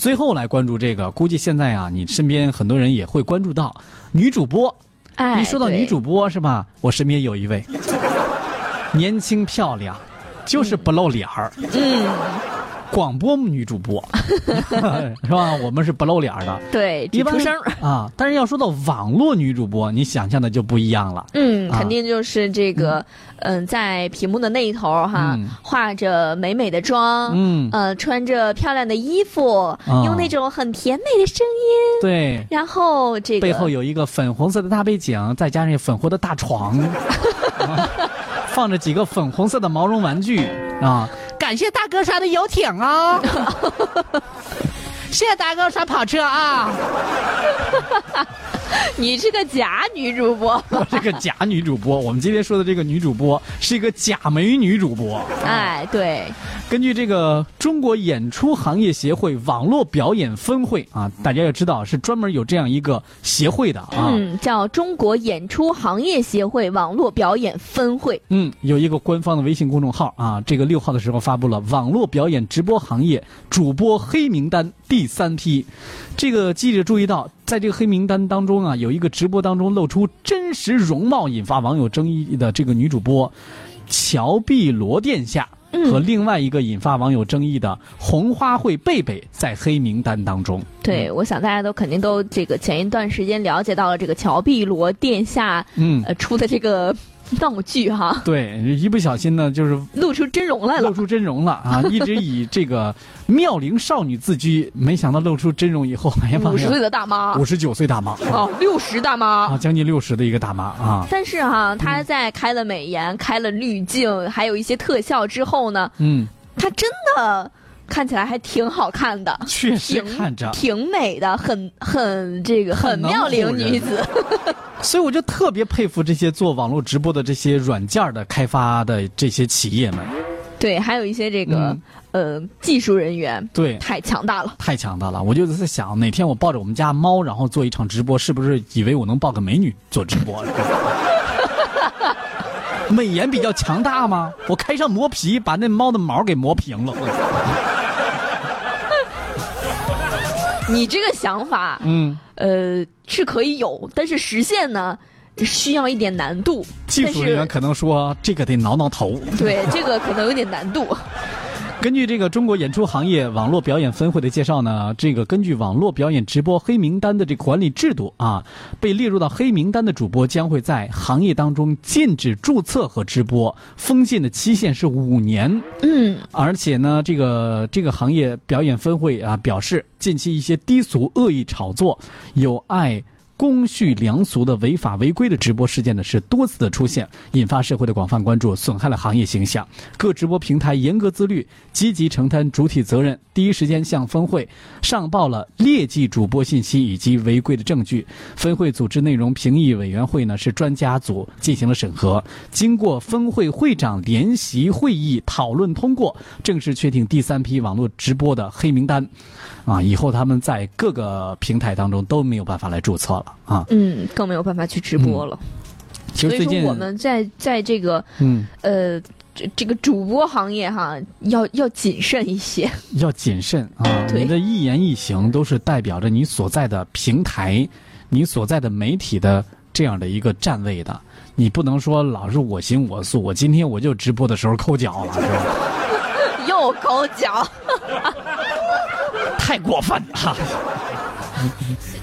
最后来关注这个，估计现在啊，你身边很多人也会关注到女主播。哎，一说到女主播是吧？我身边有一位 年轻漂亮，就是不露脸儿。嗯，广播女主播 是吧？我们是不露脸的。对，一般只出声。啊，但是要说到网络女主播，你想象的就不一样了。嗯，啊肯定就是这个，嗯，在屏幕的那一头哈，嗯化着美美的妆，嗯呃，穿着漂亮的衣服，用那种很甜美的声音，对，然后这个背后有一个粉红色的大背景，再加上粉红的大床，啊 放着几个粉红色的毛绒玩具啊。感谢大哥刷的游艇啊！谢谢大哥刷跑车啊！你是个假女主播，我是个假女主播。我们今天说的这个女主播是一个假美女主播。哎，对，根据这个中国演出行业协会网络表演分会啊，大家要知道是专门有这样一个协会的啊。嗯，叫中国演出行业协会网络表演分会。嗯，有一个官方的微信公众号啊，这个六号的时候发布了网络表演直播行业主播黑名单第三批。这个记者注意到，在这个黑名单当中啊，有一个直播当中露出真实容貌，引发网友争议的这个女主播乔碧罗殿下。和另外一个引发网友争议的红花会贝贝在黑名单当中。对，我想大家都肯定都这个前一段时间了解到了这个乔碧罗殿下嗯，呃出的这个闹剧哈，对，一不小心呢，就是露出真容来了。露出真容了啊！一直以这个妙龄少女自居，没想到露出真容以后，哎呀妈五十岁，的大妈。五十九岁大妈。哦，六十大妈。啊，将近六十的一个大妈啊，但是哈，她在开了美颜、开了滤镜，还有一些特效之后呢，嗯，她真的看起来还挺好看的，确实看着，挺美的，很很这个很妙龄女子。所以我就特别佩服这些做网络直播的这些软件的开发的这些企业们，对，还有一些这个、呃技术人员，对。太强大了。太强大了！我就在想，哪天我抱着我们家猫，然后做一场直播，是不是以为我能抱个美女做直播？美颜比较强大吗？我开上磨皮，把那猫的毛给磨平了。你这个想法，嗯，呃，是可以有，但是实现呢，需要一点难度。技术人员可能说这个得挠挠头。对这个可能有点难度。根据这个中国演出行业网络表演分会的介绍呢，这个根据网络表演直播黑名单的这个管理制度啊，被列入到黑名单的主播将会在行业当中禁止注册和直播，封禁的期限是五年。嗯，而且呢，这个这个行业表演分会啊表示，近期一些低俗、恶意炒作、有碍公序良俗的违法违规的直播事件呢是多次的出现，引发社会的广泛关注，损害了行业形象。各直播平台严格自律，积极承担主体责任，第一时间向分会上报了劣迹主播信息以及违规的证据。分会组织内容评议委员会呢是专家组进行了审核，经过分会会长联席会议讨论通过，正式确定第三批网络直播的黑名单。啊，以后他们在各个平台当中都没有办法来注册了啊。嗯，更没有办法去直播了。其实最近，我们在在这个嗯呃这这个主播行业哈，要要谨慎一些。要谨慎啊，你的一言一行都是代表着你所在的平台、你所在的媒体的这样的一个站位的。你不能说老是我行我素，我今天我就直播的时候抠脚了，是吧？又抠脚，太过分了。